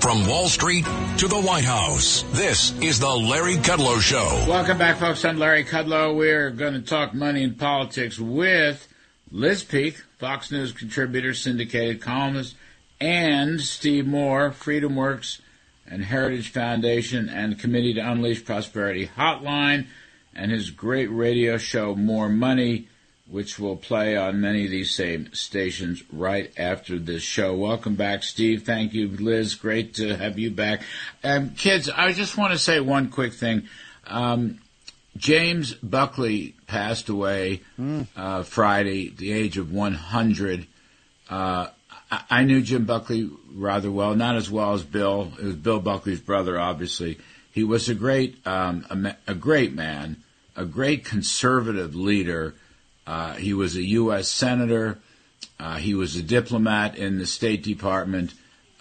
From Wall Street to the White House, this is the Larry Kudlow Show. Welcome back, folks. I'm Larry Kudlow. We're going to talk money and politics with Liz Peek, Fox News contributor, syndicated columnist, and Steve Moore, Freedom Works and Heritage Foundation and Committee to Unleash Prosperity Hotline, and his great radio show, More Money, which will play on many of these same stations right after this show. Welcome back, Steve. Thank you, Liz. Great to have you back. Um, kids, I just want to say one quick thing. Um, James Buckley passed away uh, Friday the age of 100. Uh, I, I knew Jim Buckley rather well, not as well as Bill. It was Bill Buckley's brother, obviously. He was a great, um, a, ma- a great man, a great conservative leader. Uh, he was a U.S. senator. Uh, he was a diplomat in the State Department,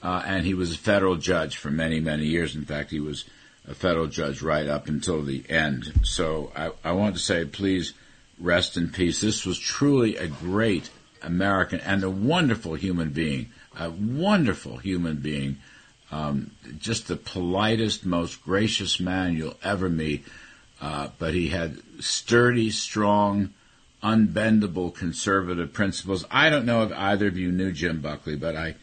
uh, and he was a federal judge for many, many years. In fact, he was a federal judge right up until the end. So I, I want to say, please rest in peace. This was truly a great American and a wonderful human being, a wonderful human being. Um, just the politest, most gracious man you'll ever meet. Uh, but he had sturdy, strong, unbendable conservative principles. I don't know if either of you knew Jim Buckley, but I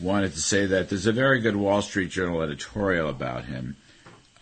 wanted to say that there's a very good Wall Street Journal editorial about him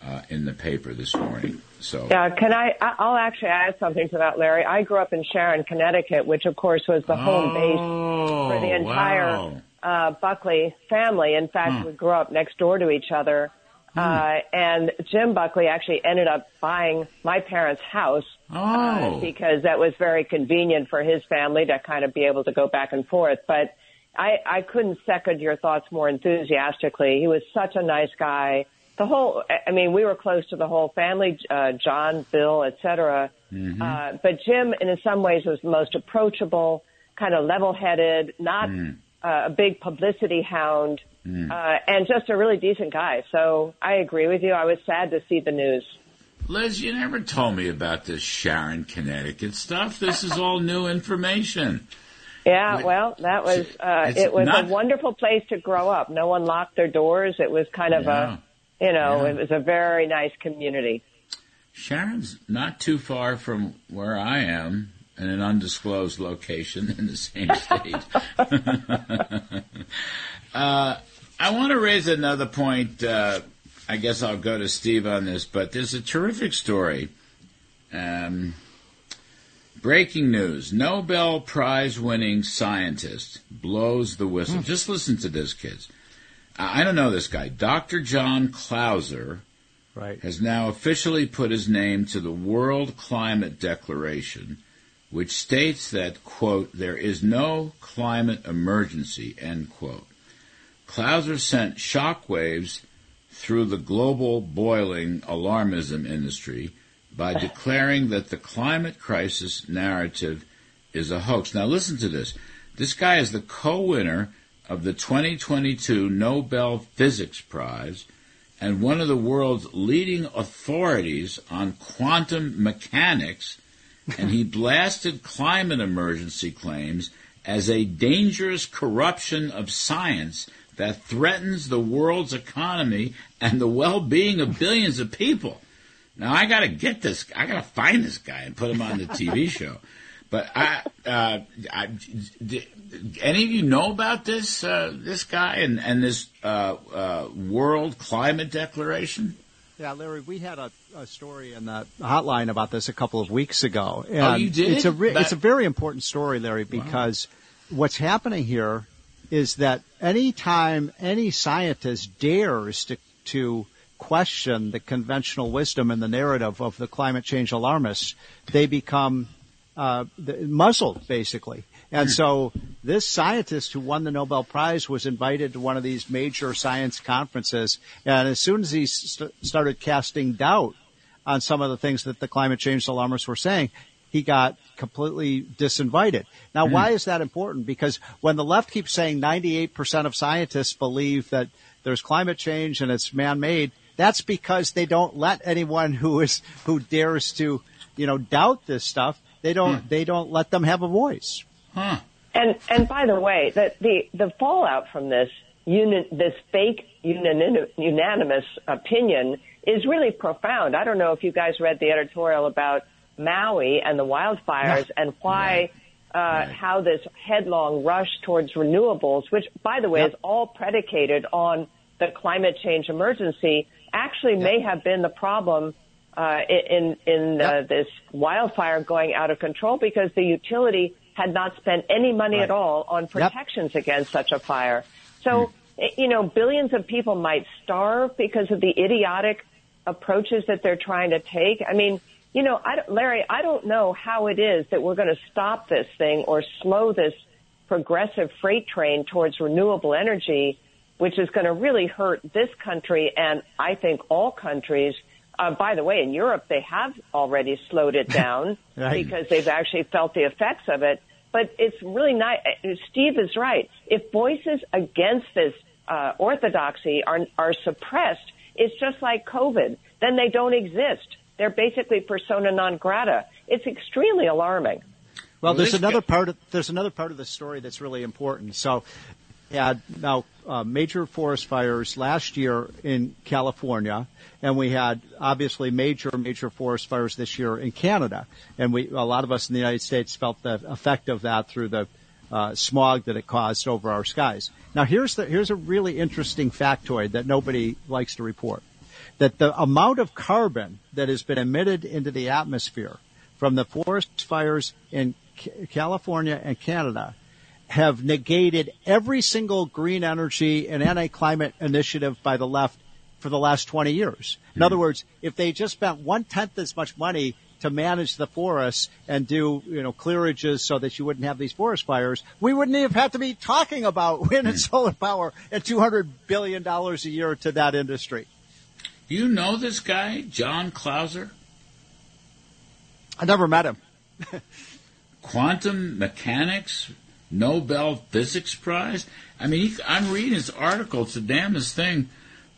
uh, in the paper this morning. So Yeah, can I? I'll actually add something to that, Larry. I grew up in Sharon, Connecticut, which of course was the home base oh, for the entire wow. uh, Buckley family. In fact, Hmm. we grew up next door to each other. Uh, and Jim Buckley actually ended up buying my parents' house uh, Oh, because that was very convenient for his family to kind of be able to go back and forth. But I, I couldn't second your thoughts more enthusiastically. He was such a nice guy. The whole, I mean, we were close to the whole family, uh, John, Bill, et cetera. Mm-hmm. Uh, but Jim, in some ways, was the most approachable, kind of level-headed, not Mm. uh, a big publicity hound, uh, and just a really decent guy. So I agree with you. I was sad to see the news. Liz, you never told me about this Sharon, Connecticut stuff. This is all new information. Yeah, well, that was uh, it was not- a wonderful place to grow up. No one locked their doors. It was kind of Yeah. a, you know, Yeah. it was a very nice community. Sharon's not too far from where I am in an undisclosed location in the same state. uh, I want to raise another point. Uh, I guess I'll go to Steve on this, but there's a terrific story. Um, breaking news Nobel Prize winning scientist blows the whistle. Just listen to this, kids. I I don't know this guy. Dr. John Clauser Right. has now officially put his name to the World Climate Declaration, which states that, quote, there is no climate emergency, end quote. Clauser sent shockwaves through the global boiling alarmism industry by declaring that the climate crisis narrative is a hoax. Now listen to this. This guy is the co-winner of the 2022 Nobel Physics Prize and one of the world's leading authorities on quantum mechanics, and he blasted climate emergency claims as a dangerous corruption of science that threatens the world's economy and the well-being of billions of people. Now I got to get this. I got to find this guy and put him on the TV show. But I, uh, I, d- any of you know about this uh, this guy and and this uh, uh, World Climate Declaration? Yeah, Larry, we had a, a story in the hotline about this a couple of weeks ago. And Oh, you did? It's a re- That- it's a very important story, Larry, because what's happening here is that anytime any scientist dares to to question the conventional wisdom and the narrative of the climate change alarmists, they become uh, muzzled, basically. And so this scientist who won the Nobel Prize was invited to one of these major science conferences. And as soon as he st- started casting doubt on some of the things that the climate change alarmists were saying, he got completely disinvited. Now, hmm. why is that important? Because when the left keeps saying 98% of scientists believe that there's climate change and it's man-made, that's because they don't let anyone who is, who dares to, you know, doubt this stuff, they don't, hmm. they don't let them have a voice. Huh? And and by the way, the the, the fallout from this uni- this fake uni- unanimous opinion is really profound. I don't know if you guys read the editorial about Maui and the wildfires and why. Uh, right. how this headlong rush towards renewables, which, by the way, yep. is all predicated on the climate change emergency, actually yep. may have been the problem uh, in in uh, this wildfire going out of control because the utility had not spent any money right. at all on protections yep. against such a fire. So, mm. you know, billions of people might starve because of the idiotic approaches that they're trying to take. I mean, you know, I, Larry, I don't know how it is that we're going to stop this thing or slow this progressive freight train towards renewable energy, which is going to really hurt this country and I think all countries. Uh, by the way, in Europe, they have already slowed it down right. because they've actually felt the effects of it. But it's really not. Uh, Steve is right. If voices against this uh, orthodoxy are are suppressed, it's just like COVID. Then they don't exist. They're basically persona non grata. It's extremely alarming. Well, there's another part. Of, there's another part of the story that's really important. So, had now uh, major forest fires last year in California, and we had obviously major major forest fires this year in Canada, and we a lot of us in the United States felt the effect of that through the uh, smog that it caused over our skies. Now, here's the here's a really interesting factoid that nobody likes to report that the amount of carbon that has been emitted into the atmosphere from the forest fires in California and Canada have negated every single green energy and anti-climate initiative by the left for the last 20 years. In other hmm. words, if they just spent one tenth as much money to manage the forests and do, you know, clearages so that you wouldn't have these forest fires, we wouldn't even have to be talking about wind and hmm. solar power at $200 billion a year to that industry. You know this guy, John Clauser? I never met him. Quantum mechanics, Nobel Physics Prize. I mean, he, I'm reading his article. It's the damnest thing.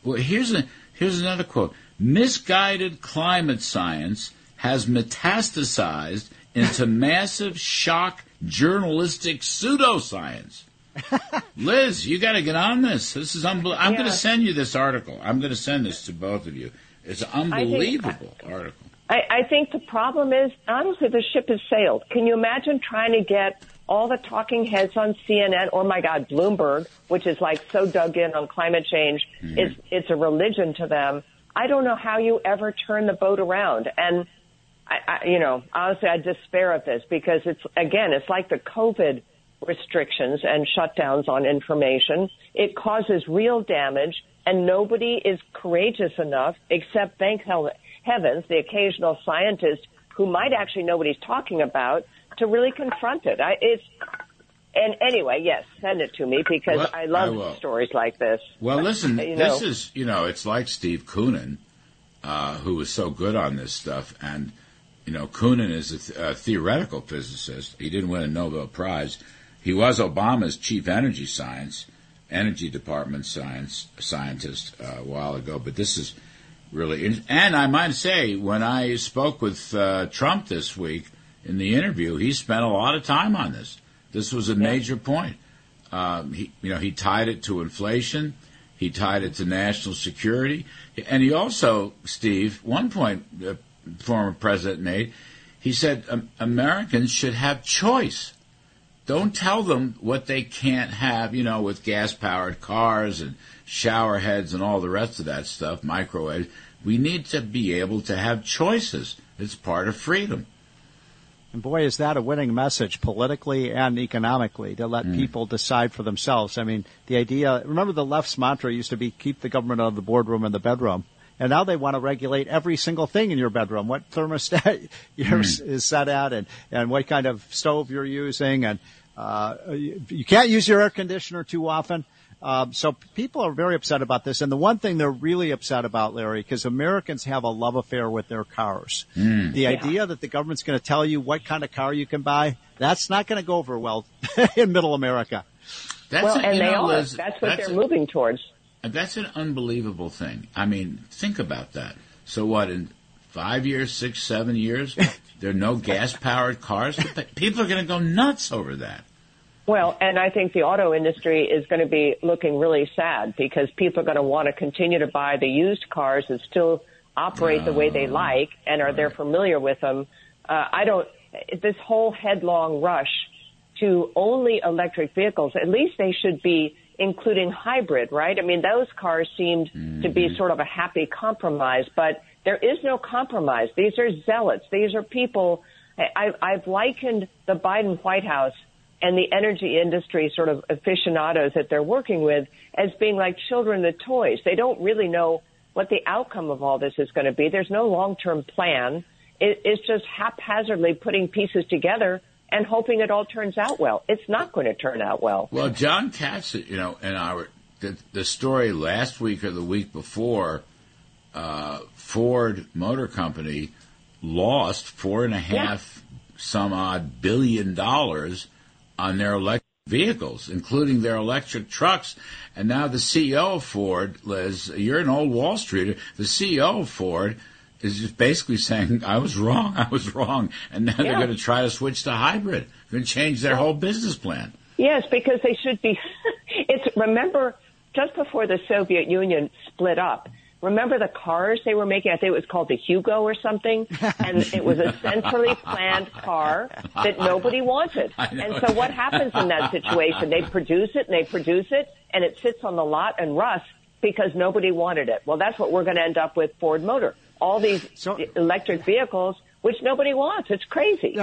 Well, here's a here's another quote: "Misguided climate science has metastasized into massive shock journalistic pseudoscience." Liz, you got to get on this. This is unbelievable. I'm yeah. going to send you this article. I'm going to send this to both of you. It's an unbelievable I think, article. I, I think the problem is, honestly, the ship has sailed. Can you imagine trying to get all the talking heads on CNN, or my God, Bloomberg, which is like so dug in on climate change, mm-hmm. it's it's a religion to them. I don't know how you ever turn the boat around. And I, I, you know, honestly, I despair of this because it's again, it's like the COVID restrictions and shutdowns on information. It causes real damage, and nobody is courageous enough, except thank heavens, the occasional scientist who might actually know what he's talking about, to really confront it. I, it's and anyway, yes, send it to me because well, I love I stories like this. Well, listen, you know. this is you know, it's like Steve Koonin, uh, who was so good on this stuff, and you know, Koonin is a, th- a theoretical physicist. He didn't win a Nobel Prize he was Obama's chief energy science, energy department science scientist uh, a while ago. But this is really, in- and I might say, when I spoke with uh, Trump this week in the interview, he spent a lot of time on this. This was a yeah. major point. Um, he, you know, he tied it to inflation. He tied it to national security, and he also, Steve, one point the former president made, he said um, Americans should have choice. Don't tell them what they can't have, you know, with gas powered cars and shower heads and all the rest of that stuff, microwaves. We need to be able to have choices. It's part of freedom. And boy, is that a winning message politically and economically to let mm. people decide for themselves. I mean, the idea, remember the left's mantra used to be keep the government out of the boardroom and the bedroom. And now they want to regulate every single thing in your bedroom, what thermostat yours mm. is set at and, and what kind of stove you're using and, you, can't use your air conditioner too often. Um, so people are very upset about this. And the one thing they're really upset about, Larry, because Americans have a love affair with their cars. Mm. The yeah. idea that the government's going to tell you what kind of car you can buy, that's not going to go over well in middle America. That's well, and they are. Liz, that's what that's they're a, moving towards. That's an unbelievable thing. I mean, think about that. So what, in five years, six, seven years, there are no gas powered cars? People are going to go nuts over that. Well, and I think the auto industry is going to be looking really sad because people are going to want to continue to buy the used cars and still operate the way they Ah, like and are they're familiar with them. Uh, I don't. This whole headlong rush to only electric vehicles. At least they should be including hybrid, right? I mean, those cars seemed to Mm-hmm. be sort of a happy compromise, but there is no compromise. These are zealots. These are people. I, I've likened the Biden White House and the energy industry sort of aficionados that they're working with as being like children with toys. They don't really know what the outcome of all this is going to be. There's no long-term plan. It, it's just haphazardly putting pieces together and hoping it all turns out well. It's not going to turn out well. Well, John Katz, you know, and our the, the story last week or the week before, uh, Ford Motor Company lost four and a half some odd billion dollars on their electric vehicles, including their electric trucks. And now the CEO of Ford, Liz, you're an old Wall Streeter. The CEO of Ford is just basically saying, I was wrong, I was wrong. And now they're going to try to switch to hybrid. They're going to change their whole business plan. Yes, because they should be. it's remember just before the Soviet Union split up. Remember the cars they were making? I think it was called the Yugo or something, and it was a centrally planned car that nobody wanted. And so what happens in that situation? They produce it and they produce it, and it sits on the lot and rusts because nobody wanted it. Well, that's what we're going to end up with Ford Motor. All these So- electric vehicles, which nobody wants. It's crazy.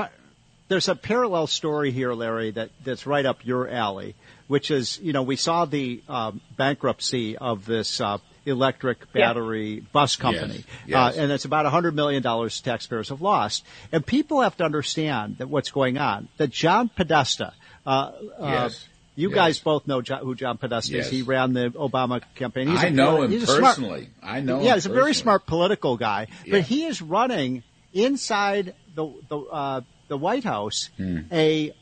There's a parallel story here, Larry, that, that's right up your alley, which is, you know, we saw the um, bankruptcy of this uh, electric Yeah. battery bus company, Yes, yes. Uh, and it's about $100 million taxpayers have lost. And people have to understand that what's going on, that John Podesta, uh, uh, Yes. you Yes. guys both know who John Podesta Yes. is. He ran the Obama campaign. He's I a- know him a smart- personally. I know yeah, he's a very smart political guy, Yeah. but he is running inside the the uh, the White House Hmm. a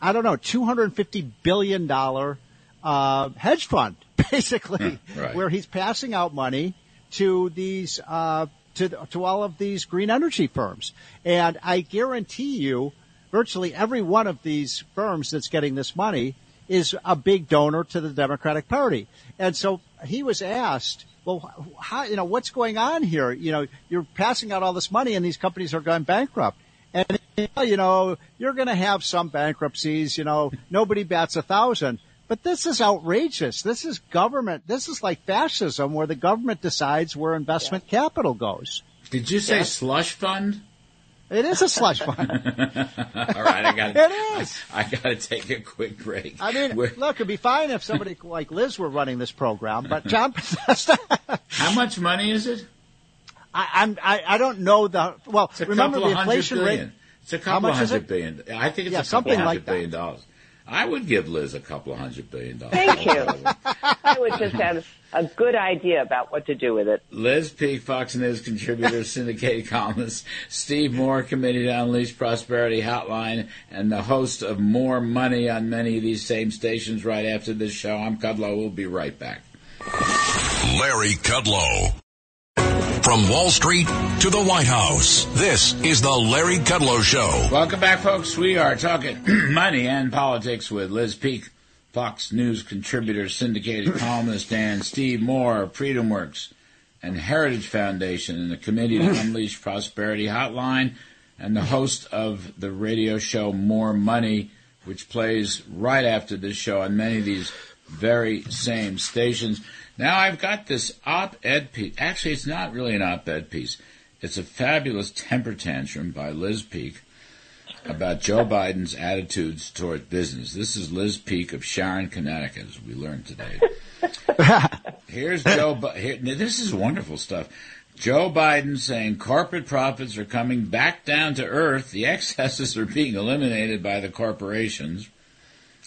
I don't know two hundred fifty billion dollar uh, hedge fund, basically, Hmm, right. where he's passing out money to these uh, to to all of these green energy firms, and I guarantee you, virtually every one of these firms that's getting this money is a big donor to the Democratic Party, and so he was asked. Well, how, you know, what's going on here? You know, you're passing out all this money and these companies are going bankrupt. And, you know, you're going to have some bankruptcies, you know, nobody bats a thousand. But this is outrageous. This is government. This is like fascism where the government decides where investment capital goes. Did you say Yeah. slush fund? It is a slush fund. All right, I got It is. I, got to take a quick break. I mean, We're- look, it'd be fine if somebody like Liz were running this program, but John Podesta, how much money is it? I, I'm, I, I don't know the, well, It's a remember couple the inflation billion. rate. It's a couple How much of is it? billion. I think it's Yeah, a couple something hundred like that. billion dollars. I would give Liz a couple of hundred billion dollars. Thank you. I would just have a good idea about what to do with it. Liz Peek, Fox News contributor, syndicated columnist, Steve Moore, Committee to Unleash Prosperity Hotline, and the host of More Money on many of these same stations right after this show. I'm Kudlow. We'll be right back. Larry Kudlow. From Wall Street to the White House, this is the Larry Kudlow Show. Welcome back, folks. We are talking money and politics with Liz Peek, Fox News contributor, syndicated columnist, and Steve Moore, Freedom Works and Heritage Foundation, and the Committee to Unleash Prosperity Hotline, and the host of the radio show More Money, which plays right after this show on many of these very same stations. Now I've got this op-ed piece. Actually, it's not really an op-ed piece. It's a fabulous temper tantrum by Liz Peek about Joe Biden's attitudes toward business. This is Liz Peek of Sharon, Connecticut, as we learned today. Here's Joe. Bi- Here, this is wonderful stuff. Joe Biden saying corporate profits are coming back down to earth. The excesses are being eliminated by the corporations.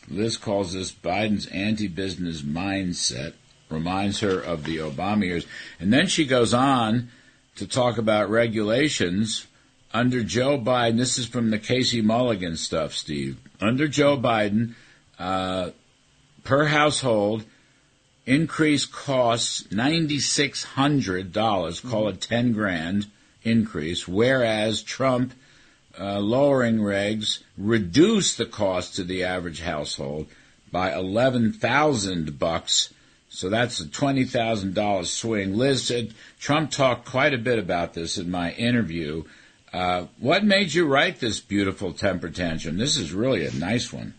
Liz calls this Biden's anti-business mindset. Reminds her of the Obama years, and then she goes on to talk about regulations under Joe Biden. This is from the Casey Mulligan stuff, Steve. Under Joe Biden, uh, per household, increased costs ninety six hundred dollars. Call it ten grand increase. Whereas Trump uh, lowering regs reduce the cost to the average household by eleven thousand bucks. So that's a twenty thousand dollars swing. Liz said Trump talked quite a bit about this in my interview. Uh, what made you write this beautiful temper tantrum? This is really a nice one.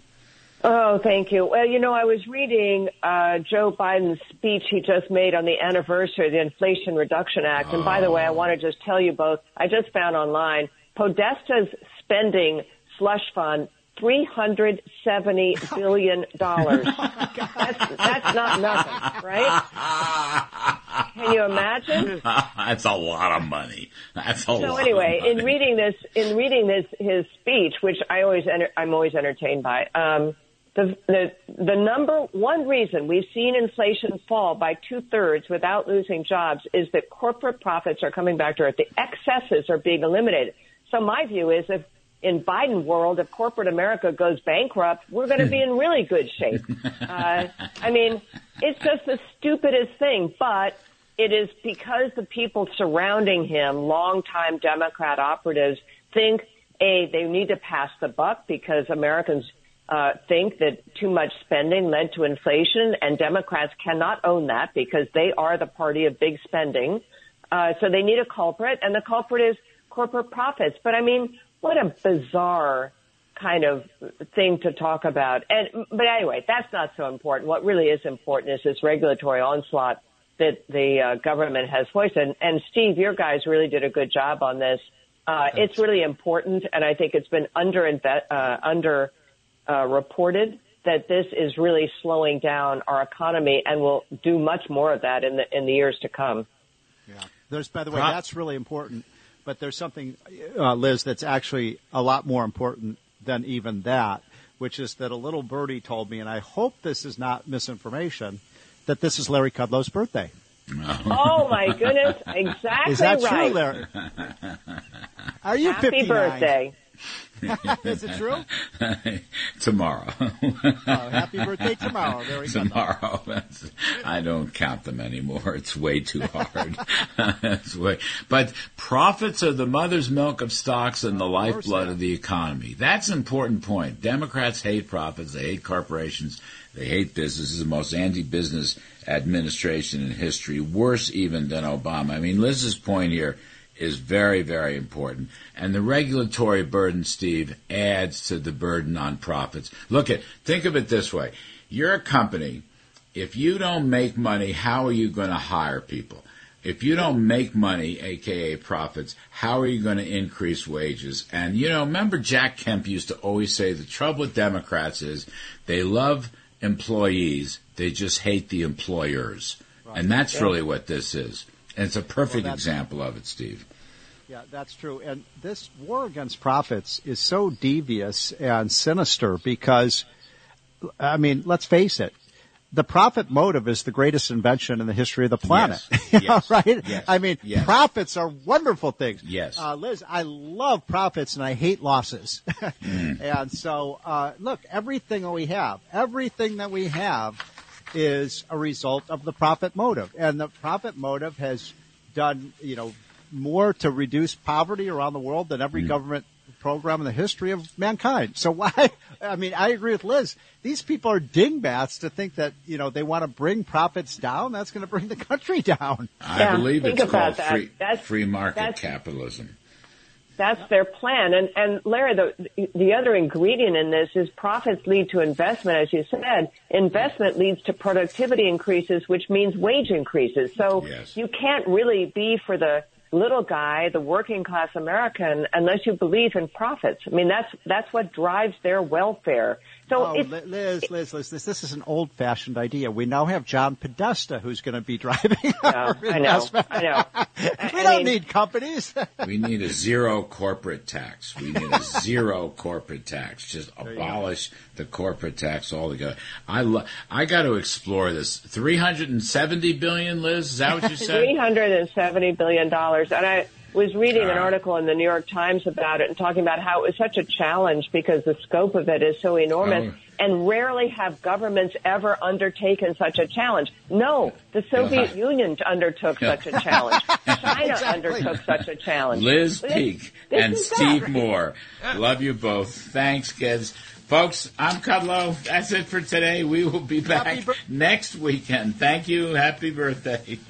Oh, thank you. Well, you know, I was reading uh, Joe Biden's speech he just made on the anniversary of the Inflation Reduction Act. And by the way, I want to just tell you both, I just found online Podesta's spending slush fund $370 billion. that's, that's not nothing, right? Can you imagine? that's a lot of money. That's a so lot. So anyway, in reading this, in reading this, his speech, which I always, enter, I'm always entertained by, um, the, the, the number one reason we've seen inflation fall by two thirds without losing jobs is that corporate profits are coming back to earth. The excesses are being eliminated. So my view is if in Biden world, if corporate America goes bankrupt, we're going to be in really good shape. Uh, I mean, it's just the stupidest thing, but it is because the people surrounding him, longtime Democrat operatives, think a they need to pass the buck because Americans uh, think that too much spending led to inflation, and Democrats cannot own that because they are the party of big spending. Uh, so they need a culprit, and the culprit is corporate profits. But I mean, what a bizarre kind of thing to talk about. And but anyway, that's not so important. What really is important is this regulatory onslaught that the uh, government has voiced. And, and Steve, your guys really did a good job on this. Uh, it's really important, and I think it's been under uh, under uh, reported that this is really slowing down our economy and will do much more of that in the in the years to come. Yeah. There's, by the way, that's really important. But there's something, uh, Liz, that's actually a lot more important than even that, which is that a little birdie told me, and I hope this is not misinformation, that this is Larry Kudlow's birthday. oh my goodness! Exactly is that right. true, Larry? Are you Happy 59? birthday! Is it true? tomorrow. oh, happy birthday tomorrow. There we tomorrow. I don't count them anymore. It's way too hard. way, but profits are the mother's milk of stocks and the lifeblood of the economy. That's an important point. Democrats hate profits. They hate corporations. They hate business. This is the most anti-business administration in history. Worse even than Obama. I mean, Liz's point here is very, very important. And the regulatory burden, Steve, adds to the burden on profits. Look at, think of it this way. You're a company. If you don't make money, how are you going to hire people? If you don't make money, aka profits, how are you going to increase wages? And you know, remember Jack Kemp used to always say the trouble with Democrats is they love employees, they just hate the employers. Right. And that's really what this is. And it's a perfect well, example of it, Steve. Yeah, that's true. And this war against profits is so devious and sinister because, I mean, let's face it, the profit motive is the greatest invention in the history of the planet. Yes. yes. right? Yes. I mean, yes. profits are wonderful things. Yes. Uh, Liz, I love profits and I hate losses. mm. And so, uh, look, everything that we have, everything that we have is a result of the profit motive. And the profit motive has done, you know, more to reduce poverty around the world than every mm. government program in the history of mankind. So why, I mean, I agree with Liz. These people are dingbats to think that, you know, they want to bring profits down. That's going to bring the country down. I yeah, believe it's called free, free market capitalism. That's their plan. And, and Larry, the, the other ingredient in this is profits lead to investment, as you said. Investment leads to productivity increases, which means wage increases. So yes. you can't really be for the little guy, the working class American, unless you believe in profits. I mean, that's that's what drives their welfare. So, oh, Liz, Liz, Liz, Liz, this, this is an old-fashioned idea. We now have John Podesta who's going to be driving our I know, I know. we I don't mean, need companies. we need a zero corporate tax. We need a zero corporate tax. Just abolish the corporate tax altogether. I lo- I got to explore this. Three hundred and seventy billion, Liz. Is that what you said? Three hundred and seventy billion dollars, and I was reading an article in the New York Times about it and talking about how it was such a challenge because the scope of it is so enormous. Oh. And rarely have governments ever undertaken such a challenge. No, the Soviet Union undertook such a challenge. China exactly. undertook such a challenge. Liz Peek and Steve that. Moore. Love you both. Thanks, kids. Folks, I'm Kudlow. That's it for today. We will be back next weekend. Thank you. Happy birthday.